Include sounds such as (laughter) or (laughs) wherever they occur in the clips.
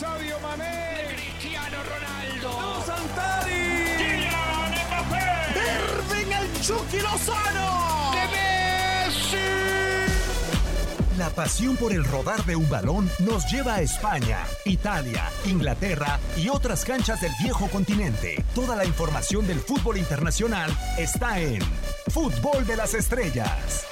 Sadio Mané, Cristiano Ronaldo. Santari, Kylian Mbappé. Irving el Chucky Lozano, Messi. La pasión por el rodar de un balón nos lleva a España, Italia, Inglaterra y otras canchas del viejo continente. Toda la información del fútbol internacional está en Fútbol de las Estrellas.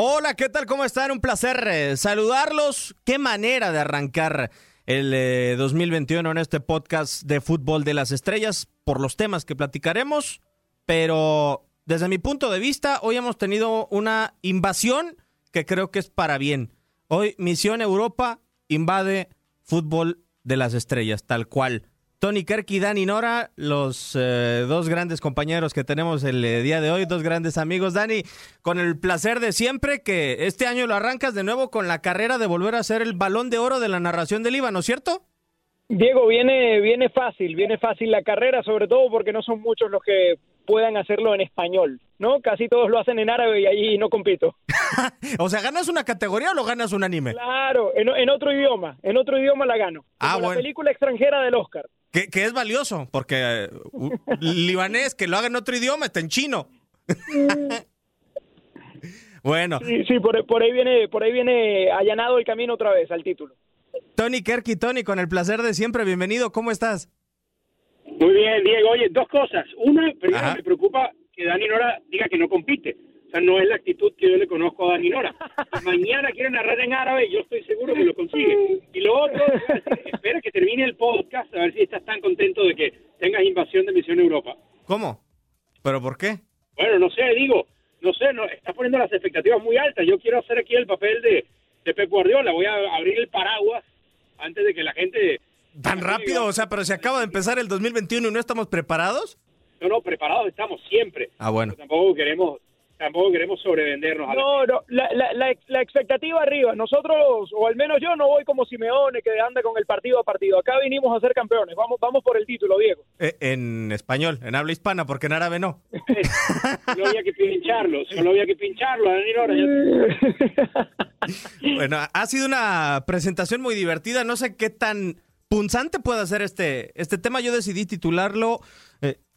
Hola, ¿qué tal? ¿Cómo están? Un placer eh, saludarlos. Qué manera de arrancar el eh, 2021 en este podcast de Fútbol de las Estrellas por los temas que platicaremos. Pero desde mi punto de vista, hoy hemos tenido una invasión que creo que es para bien. Hoy Misión Europa invade Fútbol de las Estrellas, tal cual. Tony Kerk y Dani Nora, los eh, dos grandes compañeros que tenemos el eh, día de hoy, dos grandes amigos. Dani, con el placer de siempre que este año lo arrancas de nuevo con la carrera de volver a ser el balón de oro de la narración del IVA, ¿no es cierto? Diego, viene, viene fácil, viene fácil la carrera, sobre todo porque no son muchos los que puedan hacerlo en español, ¿no? Casi todos lo hacen en árabe y ahí no compito. (laughs) o sea, ¿ganas una categoría o lo ganas un anime? Claro, en, en otro idioma, en otro idioma la gano. Ah, bueno. La película extranjera del Oscar. Que, que es valioso, porque eh, u- libanés que lo haga en otro idioma está en chino. (laughs) bueno, Sí, sí, por, por ahí viene, por ahí viene allanado el camino otra vez al título. Tony Kerk y Tony, con el placer de siempre, bienvenido, ¿cómo estás? Muy bien, Diego. Oye, dos cosas. Una, primero Ajá. me preocupa que Dani Nora diga que no compite. O sea, no es la actitud que yo le conozco a Dani Nora. Si mañana quiere narrar en árabe, yo estoy seguro que lo consigue. Y lo otro, espera que termine el podcast a ver si estás tan contento de que tengas invasión de Misión Europa. ¿Cómo? ¿Pero por qué? Bueno, no sé, digo, no sé, no, estás poniendo las expectativas muy altas. Yo quiero hacer aquí el papel de, de Pep Guardiola. Voy a abrir el paraguas antes de que la gente... ¿Tan rápido? O sea, pero se acaba de empezar el 2021 y no estamos preparados. No, no, preparados estamos siempre. Ah, bueno. Tampoco queremos, tampoco queremos sobrevendernos a la No, no, la, la, la, la expectativa arriba. Nosotros, o al menos yo, no voy como Simeone que anda con el partido a partido. Acá vinimos a ser campeones. Vamos, vamos por el título, Diego. Eh, en español, en habla hispana, porque en árabe no. (laughs) Solo había que pincharlo, solo había que pincharlo, (laughs) Bueno, ha sido una presentación muy divertida. No sé qué tan punzante puede ser este, este tema. Yo decidí titularlo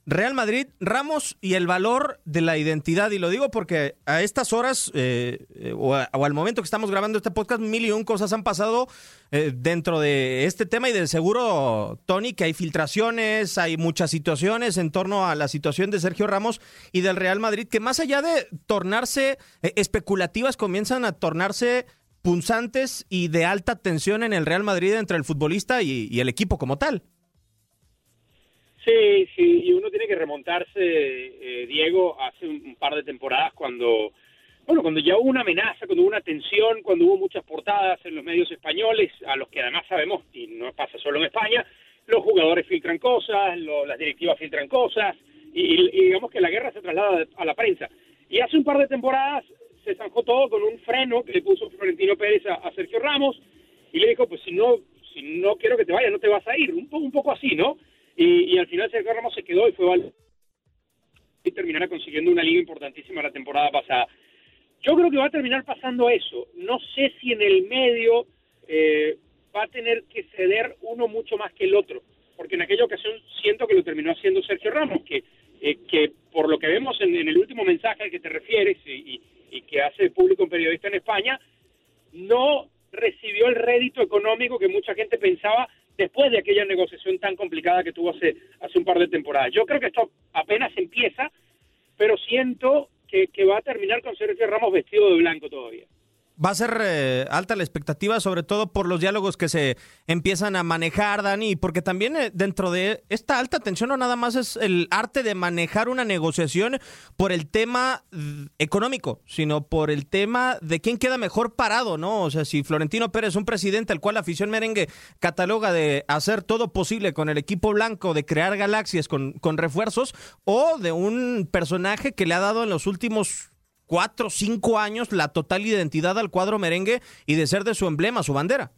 Real Madrid, Ramos y el valor de la identidad. Y lo digo porque a estas horas eh, eh, o, al momento que estamos grabando este podcast, mil y un cosas han pasado eh, dentro de este tema y de seguro, Tony, que hay filtraciones, hay muchas situaciones en torno a la situación de Sergio Ramos y del Real Madrid que más allá de tornarse especulativas, comienzan a tornarse punzantes y de alta tensión en el Real Madrid entre el futbolista y el equipo como tal. Sí, sí, y uno tiene que remontarse, eh, Diego, hace un, par de temporadas cuando, bueno, cuando ya hubo una amenaza, cuando hubo una tensión, cuando hubo muchas portadas en los medios españoles, a los que además sabemos, y no pasa solo en España, los jugadores filtran cosas, las directivas filtran cosas, y, digamos que la guerra se traslada a la prensa. Y hace un par de temporadas se zanjó todo con un freno que le puso Florentino Pérez a, Sergio Ramos, y le dijo, pues si no, si no quiero que te vayas, no te vas a ir, un, un poco así, ¿no? Y, al final Sergio Ramos se quedó y fue y terminará consiguiendo una liga importantísima la temporada pasada. Yo creo que va a terminar pasando eso. No sé si en el medio eh, va a tener que ceder uno mucho más que el otro, porque en aquella ocasión siento que lo terminó haciendo Sergio Ramos, que, eh, que por lo que vemos en, el último mensaje al que te refieres y, y que hace público un periodista en España, no recibió el rédito económico que mucha gente pensaba después de aquella negociación tan complicada que tuvo hace, hace un par de temporadas. Yo creo que esto apenas empieza, pero siento que, que va a terminar con Sergio Ramos vestido de blanco todavía va a ser eh, alta la expectativa, sobre todo por los diálogos que se empiezan a manejar, Dani, porque también eh, dentro de esta alta tensión no nada más es el arte de manejar una negociación por el tema mm, económico, sino por el tema de quién queda mejor parado, ¿no? O sea, si Florentino Pérez, un presidente al cual la afición merengue cataloga de hacer todo posible con el equipo blanco, de crear galaxias con, con refuerzos, o de un personaje que le ha dado en los últimos cuatro, cinco años la total identidad al cuadro merengue y de ser de su emblema, su bandera.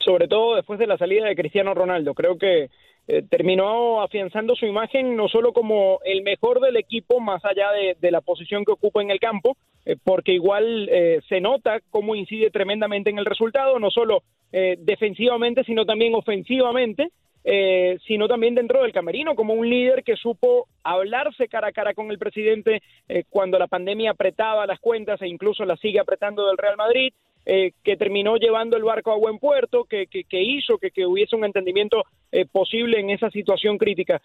Sobre todo después de la salida de Cristiano Ronaldo. Creo que eh, terminó afianzando su imagen no solo como el mejor del equipo, más allá de, la posición que ocupa en el campo, eh, porque igual eh, se nota cómo incide tremendamente en el resultado, no solo defensivamente, sino también ofensivamente. Eh, sino también dentro del camerino, como un líder que supo hablarse cara a cara con el presidente eh, cuando la pandemia apretaba las cuentas e incluso las sigue apretando del Real Madrid, eh, que terminó llevando el barco a buen puerto, que, que, hizo que, que, hubiese un entendimiento posible en esa situación crítica.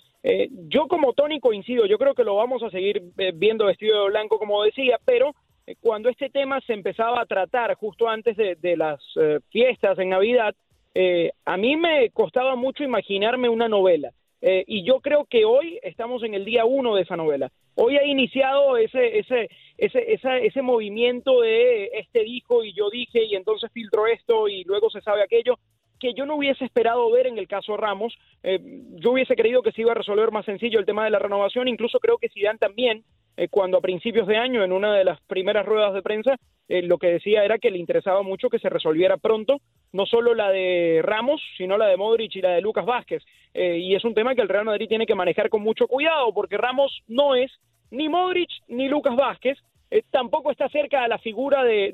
yo como Tony coincido, yo creo que lo vamos a seguir viendo vestido de blanco, como decía, pero cuando este tema se empezaba a tratar justo antes de las fiestas en Navidad, eh, a mí me costaba mucho imaginarme una novela. Eh, y yo creo que hoy estamos en el día uno de esa novela. Hoy ha iniciado ese, ese, ese, ese movimiento de este dijo y yo dije y entonces filtro esto y luego se sabe aquello que yo no hubiese esperado ver en el caso Ramos. Eh, yo hubiese creído que se iba a resolver más sencillo el tema de la renovación. Incluso creo que Zidane también, cuando a principios de año, en una de las primeras ruedas de prensa, lo que decía era que le interesaba mucho que se resolviera pronto no solo la de Ramos, sino la de Modric y la de Lucas Vázquez. Eh, y es un tema que el Real Madrid tiene que manejar con mucho cuidado, porque Ramos no es ni Modric ni Lucas Vázquez, eh, tampoco está cerca a la figura de,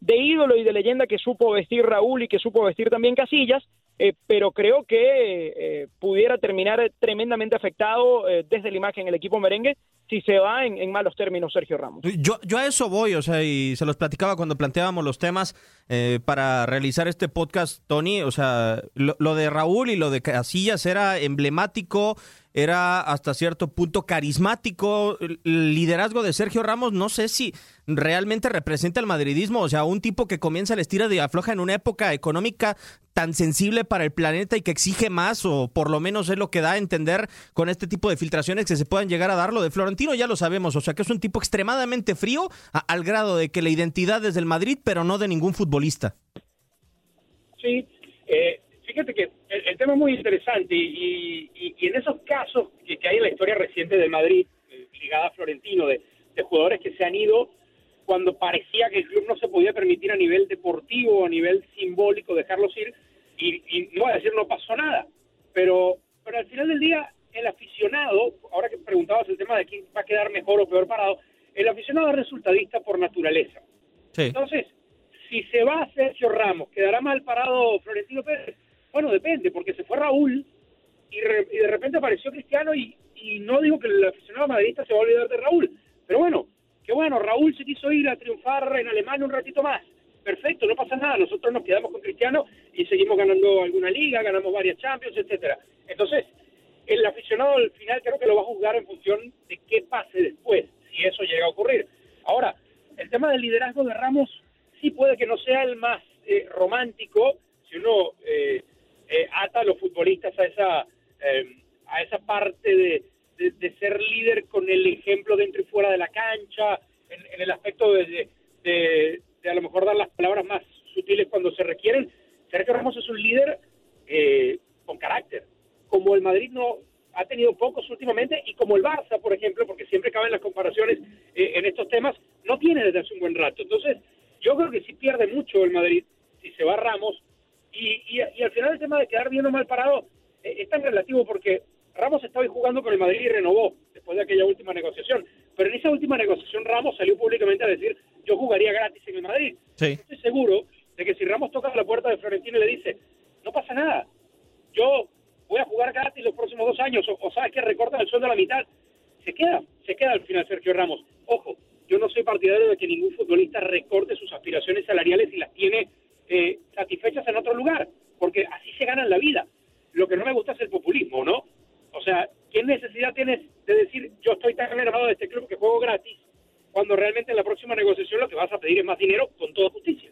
de, ídolo y de leyenda que supo vestir Raúl y que supo vestir también Casillas, eh, pero creo que pudiera terminar tremendamente afectado desde la imagen el equipo merengue si se va en, malos términos Sergio Ramos. Yo, yo a eso voy, o sea, y se los platicaba cuando planteábamos los temas eh, para realizar este podcast, Tony, o sea, lo, de Raúl y lo de Casillas era emblemático, era hasta cierto punto carismático. El liderazgo de Sergio Ramos, no sé si realmente representa el madridismo, o sea, un tipo que comienza el estira de afloja en una época económica tan sensible para el planeta y que exige más, o por lo menos es lo que da a entender con este tipo de filtraciones que se puedan llegar a dar. Lo de Florentino ya lo sabemos, o sea, que es un tipo extremadamente frío al grado de que la identidad es del Madrid, pero no de ningún futbolista. Sí, eh, fíjate que el, tema es muy interesante y, en esos casos que, hay en la historia reciente de Madrid, eh, ligada a Florentino, de, jugadores que se han ido cuando parecía que el club no se podía permitir a nivel deportivo o a nivel simbólico dejarlos ir, y, no voy a decir no pasó nada, pero, pero al final del día el aficionado, ahora que preguntabas el tema de quién va a quedar mejor o peor parado, el aficionado es resultadista por naturaleza. Entonces, si se va a Sergio Ramos, ¿quedará mal parado Florentino Pérez? Bueno, depende, porque se fue Raúl y, de repente apareció Cristiano y, y no digo que el aficionado madridista se va a olvidar de Raúl, pero bueno, que bueno, Raúl se quiso ir a triunfar en Alemania un ratito más. Perfecto, no pasa nada, nosotros nos quedamos con Cristiano y seguimos ganando alguna liga, ganamos varias Champions, etcétera. Entonces, el aficionado al final creo que lo va a juzgar en función de qué pase después, si eso llega a ocurrir. Ahora, el tema del liderazgo de Ramos sí puede que no sea el más eh, romántico, si uno eh, eh, ata a los futbolistas a esa, a esa parte de, de, ser líder con el ejemplo dentro y fuera de la cancha, en, el aspecto de, a lo mejor dar las palabras más sutiles cuando se requieren. Sergio Ramos es un líder con carácter, como el Madrid no ha tenido pocos últimamente y como el Barça, por ejemplo, porque siempre caben las comparaciones en estos temas, no tiene desde hace un buen rato. Entonces, yo creo que sí pierde mucho el Madrid si se va Ramos. Y, y, al final el tema de quedar bien o mal parado eh, es tan relativo porque Ramos estaba jugando con el Madrid y renovó después de aquella última negociación. Pero en esa última negociación Ramos salió públicamente a decir yo jugaría gratis en el Madrid. Estoy seguro de que si Ramos toca la puerta de Florentino y le dice no pasa nada, yo voy a jugar gratis los próximos dos años o, o sabes que recortan el sueldo a la mitad, se queda, se queda al final Sergio Ramos. Ojo, yo no soy partidario de que ningún futbolista recorte sus aspiraciones salariales y las tiene eh, satisfechas en otro lugar, porque así se gana en la vida. Lo que no me gusta es el populismo, ¿no? O sea, ¿qué necesidad tienes de decir yo estoy tan enamorado de este club que juego gratis cuando realmente en la próxima negociación lo que vas a pedir es más dinero con toda justicia?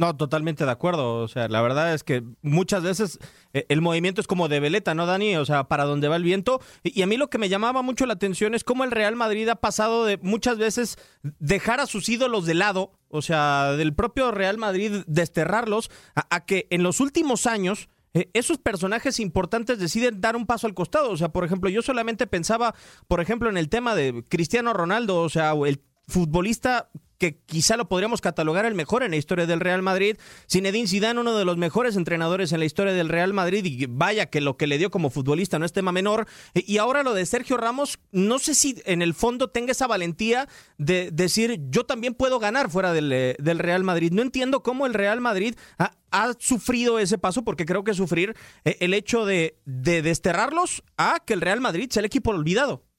No, totalmente de acuerdo. O sea, la verdad es que muchas veces eh, el movimiento es como de veleta, ¿no, Dani? O sea, para donde va el viento. Y, a mí lo que me llamaba mucho la atención es cómo el Real Madrid ha pasado de muchas veces dejar a sus ídolos de lado, o sea, del propio Real Madrid desterrarlos, a, que en los últimos años eh, esos personajes importantes deciden dar un paso al costado. O sea, por ejemplo, yo solamente pensaba, por ejemplo, en el tema de Cristiano Ronaldo, o sea, el futbolista que quizá lo podríamos catalogar el mejor en la historia del Real Madrid. Zinedine Zidane, uno de los mejores entrenadores en la historia del Real Madrid y vaya que lo que le dio como futbolista no es tema menor. Y ahora lo de Sergio Ramos, no sé si en el fondo tenga esa valentía de decir yo también puedo ganar fuera del, eh, Real Madrid. No entiendo cómo el Real Madrid ha, sufrido ese paso porque creo que sufrir eh, el hecho de, de desterrarlos a que el Real Madrid sea el equipo olvidado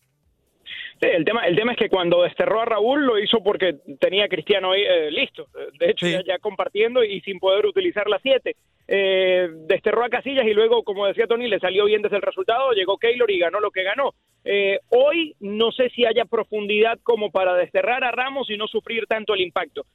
el tema, el tema es que cuando desterró a Raúl lo hizo porque tenía a Cristiano ahí eh, listo. De hecho, ya, compartiendo y sin poder utilizar las siete. Eh, desterró a Casillas y luego, como decía Tony, le salió bien desde el resultado. Llegó Keylor y ganó lo que ganó. Eh, hoy no sé si haya profundidad como para desterrar a Ramos y no sufrir tanto el impacto.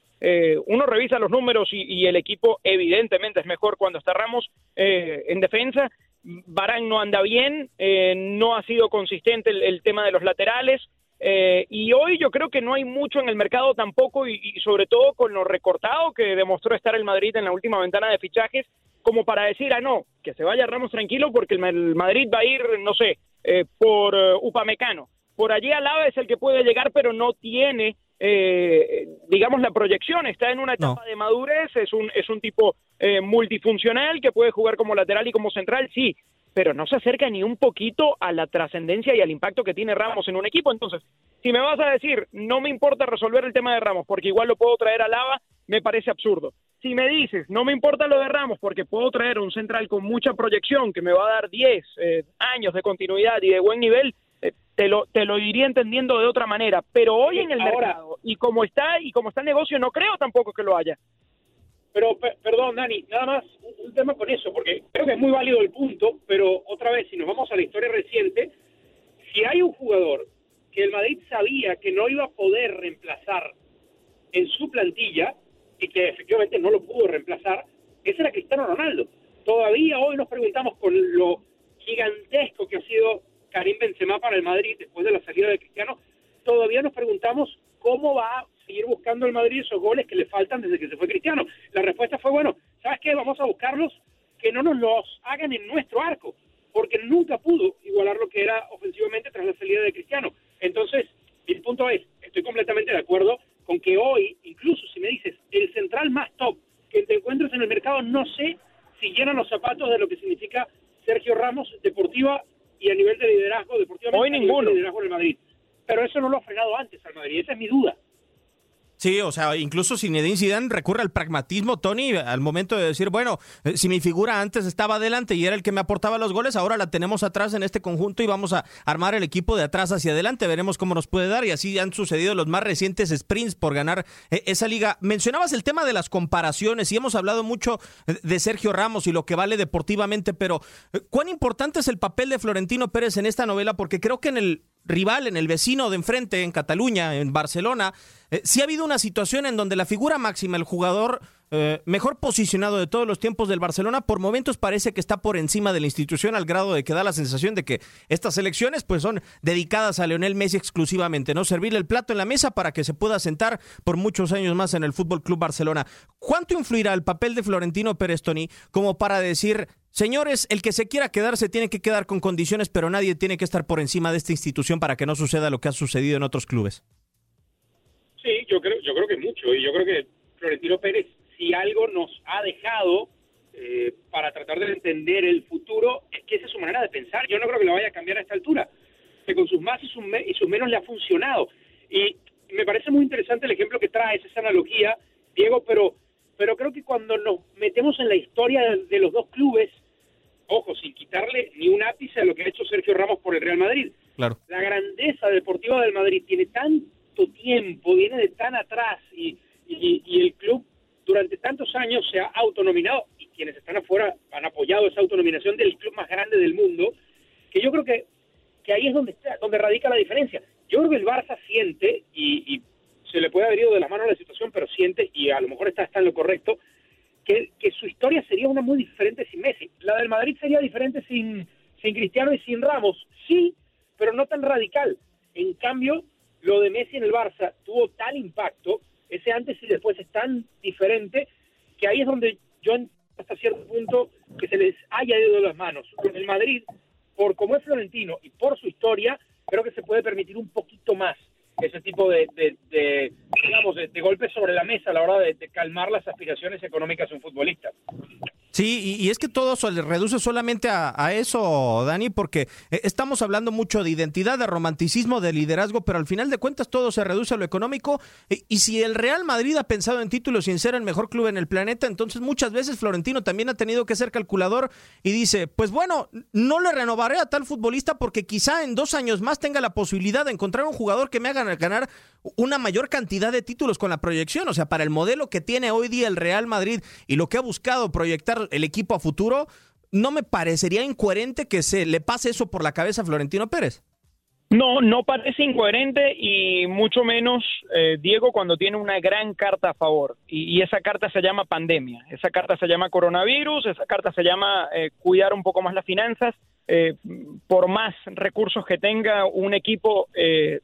uno revisa los números y, el equipo evidentemente es mejor cuando está Ramos en defensa. Barán no anda bien, no ha sido consistente el tema de los laterales. Eh, y hoy yo creo que no hay mucho en el mercado tampoco y, sobre todo con lo recortado que demostró estar el Madrid en la última ventana de fichajes como para decir, ah, no, que se vaya Ramos tranquilo porque el, Madrid va a ir, no sé, eh, por uh, Upamecano. Por allí Alaba es el que puede llegar, pero no tiene, eh, digamos, la proyección. Está en una etapa de madurez, es un, es un tipo multifuncional que puede jugar como lateral y como central, sí, pero no se acerca ni un poquito a la trascendencia y al impacto que tiene Ramos en un equipo. Entonces, si me vas a decir, no me importa resolver el tema de Ramos porque igual lo puedo traer a Lava, me parece absurdo. Si me dices, no me importa lo de Ramos porque puedo traer un central con mucha proyección que me va a dar 10 eh, años de continuidad y de buen nivel, eh, te, lo, te lo iría entendiendo de otra manera. Pero hoy en el mercado, y como está, y como está el negocio, no creo tampoco que lo haya. Pero, perdón, Dani, nada más un, tema con eso, porque creo que es muy válido el punto, pero otra vez, si nos vamos a la historia reciente, si hay un jugador que el Madrid sabía que no iba a poder reemplazar en su plantilla y que efectivamente no lo pudo reemplazar, ese era Cristiano Ronaldo. Todavía hoy nos preguntamos con lo gigantesco que ha sido Karim Benzema para el Madrid después de la salida de Cristiano, todavía nos preguntamos cómo va seguir buscando el Madrid esos goles que le faltan desde que se fue Cristiano. La respuesta fue, bueno, ¿sabes qué? Vamos a buscarlos que no nos los hagan en nuestro arco, porque nunca pudo igualar lo que era ofensivamente tras la salida de Cristiano. Entonces, mi punto es, estoy completamente de acuerdo con que hoy, incluso si me dices, el central más top que te encuentres en el mercado, no sé si llenan los zapatos de lo que significa Sergio Ramos deportiva y a nivel de liderazgo deportivo. Hoy ninguno. liderazgo en el Madrid. Pero eso no lo ha frenado antes al Madrid, esa es mi duda. Sí, o sea, incluso Zinedine Zidane recurre al pragmatismo, Tony, al momento de decir, bueno, eh, si mi figura antes estaba adelante y era el que me aportaba los goles, ahora la tenemos atrás en este conjunto y vamos a armar el equipo de atrás hacia adelante, veremos cómo nos puede dar y así han sucedido los más recientes sprints por ganar eh, esa liga. Mencionabas el tema de las comparaciones y hemos hablado mucho de Sergio Ramos y lo que vale deportivamente, pero eh, ¿cuán importante es el papel de Florentino Pérez en esta novela? Porque creo que en el rival, en el vecino de enfrente, en Cataluña, en Barcelona, eh, sí ha habido una situación en donde la figura máxima, el jugador eh, mejor posicionado de todos los tiempos del Barcelona, por momentos parece que está por encima de la institución al grado de que da la sensación de que estas elecciones pues son dedicadas a Leonel Messi exclusivamente, ¿no? Servirle el plato en la mesa para que se pueda sentar por muchos años más en el Fútbol Club Barcelona. ¿Cuánto influirá el papel de Florentino Pérez Toni como para decir Señores, el que se quiera quedar se tiene que quedar con condiciones, pero nadie tiene que estar por encima de esta institución para que no suceda lo que ha sucedido en otros clubes. Sí, yo creo, yo creo que mucho. Y yo creo que Florentino Pérez, si algo nos ha dejado eh, para tratar de entender el futuro, es que esa es su manera de pensar. Yo no creo que lo vaya a cambiar a esta altura. Que con sus más y sus, y sus menos le ha funcionado. Y me parece muy interesante el ejemplo que traes, esa analogía, Diego, pero, pero creo que cuando nos metemos en la historia de los dos clubes, ojo, sin quitarle ni un ápice a lo que ha hecho Sergio Ramos por el Real Madrid. Claro. La grandeza deportiva del Madrid tiene tanto tiempo, viene de tan atrás y, y, el club durante tantos años se ha autonominado y quienes están afuera han apoyado esa autonominación del club más grande del mundo, que yo creo que, que ahí es donde, está, donde radica la diferencia. Yo creo que el Barça siente, y, y se le puede haber ido de las manos la situación, pero siente, y a lo mejor está, está en lo correcto, que, su historia sería una muy diferente sin Messi. La del Madrid sería diferente sin, sin Cristiano y sin Ramos, sí, pero no tan radical. En cambio, lo de Messi en el Barça tuvo tal impacto, ese antes y después es tan diferente, que ahí es donde yo hasta cierto punto que se les haya ido de las manos. Con el Madrid, por como es Florentino y por su historia, creo que se puede permitir un poquito más ese tipo de, digamos, de, golpes sobre la mesa a la hora de, calmar las aspiraciones económicas de un futbolista. Sí, y, es que todo se reduce solamente a, eso, Dani, porque eh, estamos hablando mucho de identidad, de romanticismo, de liderazgo, pero al final de cuentas todo se reduce a lo económico. Y, si el Real Madrid ha pensado en títulos sin ser el mejor club en el planeta, entonces muchas veces Florentino también ha tenido que ser calculador y dice, pues bueno, no le renovaré a tal futbolista porque quizá en dos años más tenga la posibilidad de encontrar un jugador que me haga ganar una mayor cantidad de títulos con la proyección. O sea, para el modelo que tiene hoy día el Real Madrid y lo que ha buscado proyectar el equipo a futuro, no me parecería incoherente que se le pase eso por la cabeza a Florentino Pérez. No, no parece incoherente y mucho menos, eh, Diego, cuando tiene una gran carta a favor. Y, esa carta se llama pandemia, esa carta se llama coronavirus, esa carta se llama eh, cuidar un poco más las finanzas. Eh, por más recursos que tenga un equipo,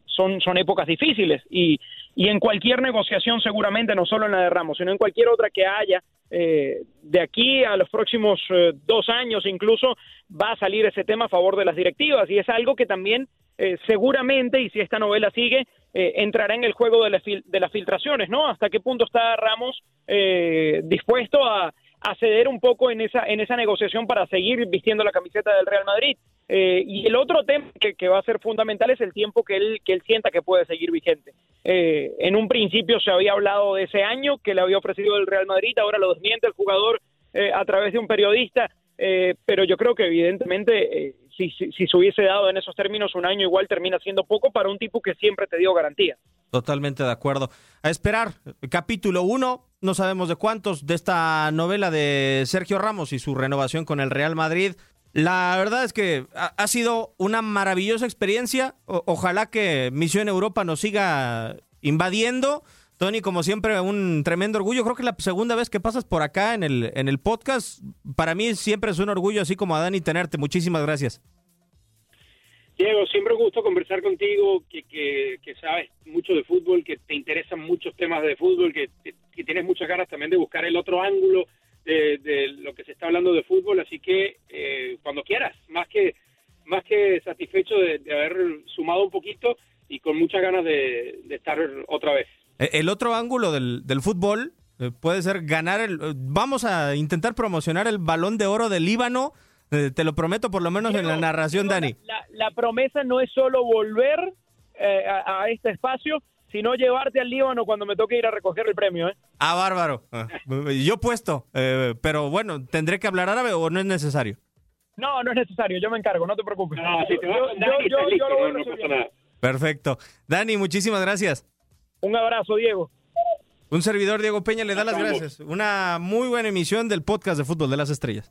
son, son épocas difíciles y, y en cualquier negociación seguramente, no solo en la de Ramos, sino en cualquier otra que haya, eh, de aquí a los próximos eh, dos años incluso va a salir ese tema a favor de las directivas y es algo que también eh, seguramente, y si esta novela sigue, entrará en el juego de, de, las filtraciones, ¿no? ¿Hasta qué punto está Ramos dispuesto a, a ceder un poco en esa, en esa negociación para seguir vistiendo la camiseta del Real Madrid. Eh, y el otro tema que, va a ser fundamental es el tiempo que él, que él sienta que puede seguir vigente. Eh, en un principio se había hablado de ese año que le había ofrecido el Real Madrid, ahora lo desmiente el jugador eh, a través de un periodista, pero yo creo que evidentemente si, si, si, se hubiese dado en esos términos un año igual termina siendo poco para un tipo que siempre te dio garantía. Totalmente de acuerdo. A esperar, capítulo 1, no sabemos de cuántos, de esta novela de Sergio Ramos y su renovación con el Real Madrid. La verdad es que ha, sido una maravillosa experiencia. ojalá que Misión Europa nos siga invadiendo. Tony, como siempre, un tremendo orgullo. Creo que la segunda vez que pasas por acá en el, en el podcast. Para mí siempre es un orgullo, así como a Dani, tenerte. Muchísimas gracias. Diego, siempre un gusto conversar contigo, que, que, sabes mucho de fútbol, que te interesan muchos temas de fútbol, que, tienes muchas ganas también de buscar el otro ángulo de, lo que se está hablando de fútbol, así que eh, cuando quieras, más que más que satisfecho de, haber sumado un poquito y con muchas ganas de, estar otra vez. E, el otro ángulo del, del fútbol eh, puede ser ganar el... Vamos a intentar promocionar el balón de oro del Líbano eh, te lo prometo por lo menos en la narración, Dani. La, promesa no es solo volver eh, a, este espacio, sino llevarte al Líbano cuando me toque ir a recoger el premio. ¿eh? Ah, bárbaro. Ah, yo puesto, eh, pero bueno, ¿tendré que hablar árabe o no es necesario? No, no es necesario, yo me encargo, no te preocupes. No, si te Yo- Dani, yo- yo lo voy no, no nada. Perfecto. Dani, muchísimas gracias. Un abrazo, Diego. Un servidor, Diego Peña, le da las gracias. Una muy buena emisión del podcast de Fútbol de las Estrellas.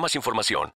más información,